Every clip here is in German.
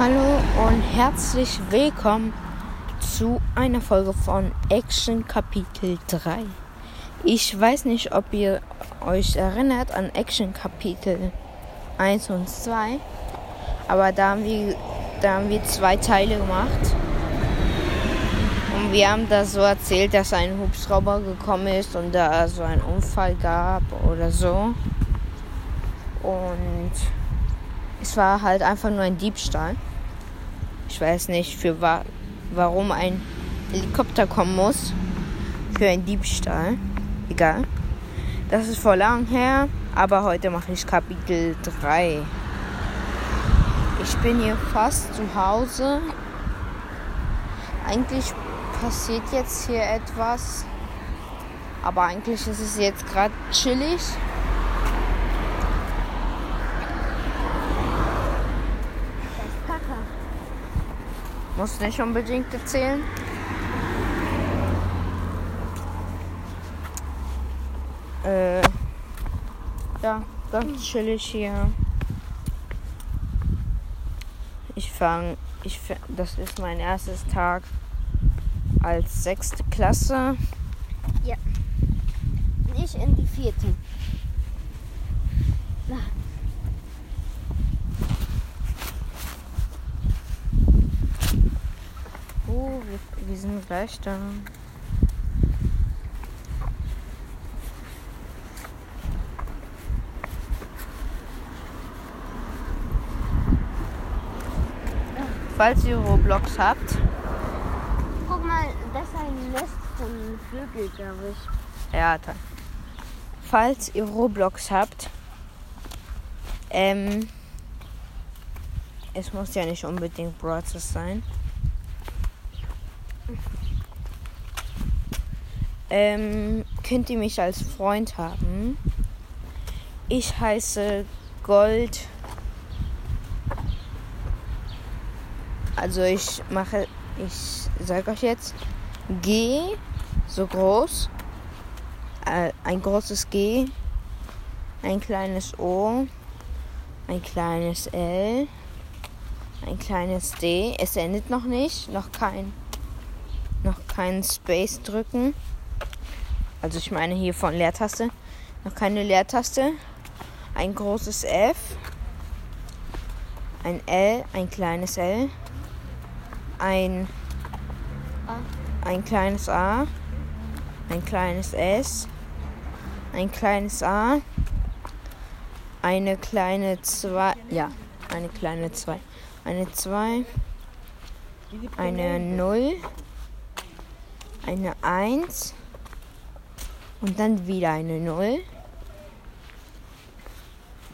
Hallo und herzlich willkommen zu einer Folge von Action Kapitel 3. Ich weiß nicht, ob ihr euch erinnert an Action Kapitel 1 und 2, aber da haben wir, da haben wir zwei Teile gemacht. Und wir haben da so erzählt, dass ein Hubschrauber gekommen ist und da so einen Unfall gab oder so. Und es war halt einfach nur ein Diebstahl. Ich weiß nicht, für wa warum ein Helikopter kommen muss. Für einen Diebstahl. Egal. Das ist vor lang her, aber heute mache ich Kapitel 3. Ich bin hier fast zu Hause. Eigentlich passiert jetzt hier etwas. Aber eigentlich ist es jetzt gerade chillig. Muss nicht unbedingt erzählen. Äh, ja, ganz chillig hier. Ich fange, ich, das ist mein erstes Tag als sechste Klasse. Ja. Nicht in die vierte. Wir, wir sind gleich da. Falls ihr Roblox habt, guck mal, das ist ein Nest von Vögel, glaube ich. ja, toll. Falls ihr Roblox habt, ähm, es muss ja nicht unbedingt Broadcast sein. Ähm, könnt ihr mich als Freund haben? Ich heiße Gold. Also ich mache, ich sage euch jetzt G, so groß, äh, ein großes G, ein kleines O, ein kleines L, ein kleines D. Es endet noch nicht, noch kein, noch keinen Space drücken. Also ich meine hier von Leertaste. Noch keine Leertaste. Ein großes F. Ein L, ein kleines L. Ein, ein kleines A. Ein kleines S. Ein kleines A. Eine kleine 2. Ja, eine kleine 2. Eine 2. Eine 0. Eine 1 und dann wieder eine 0.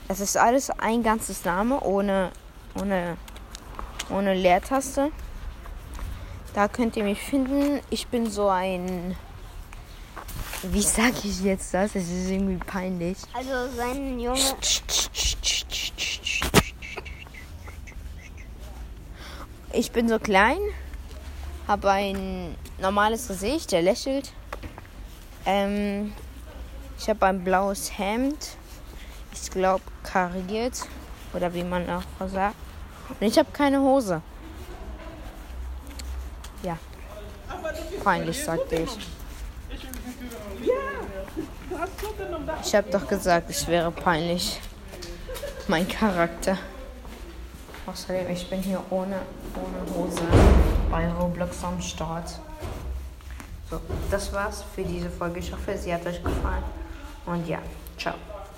Das ist alles ein ganzes Name ohne, ohne, ohne Leertaste. Da könnt ihr mich finden. Ich bin so ein. Wie sage ich jetzt das? Es ist irgendwie peinlich. Also sein Junge. Ich bin so klein, habe ein normales Gesicht, der lächelt. Ähm, ich habe ein blaues Hemd. Ich glaube kariert. Oder wie man auch sagt. Und ich habe keine Hose. Ja. Peinlich, sagte ich. Ich habe doch gesagt, es wäre peinlich. Mein Charakter. Außerdem, ich bin hier ohne, ohne Hose bei Roblox am Start. So, das war's für diese Folge. Ich hoffe, sie hat euch gefallen. Und ja, ciao.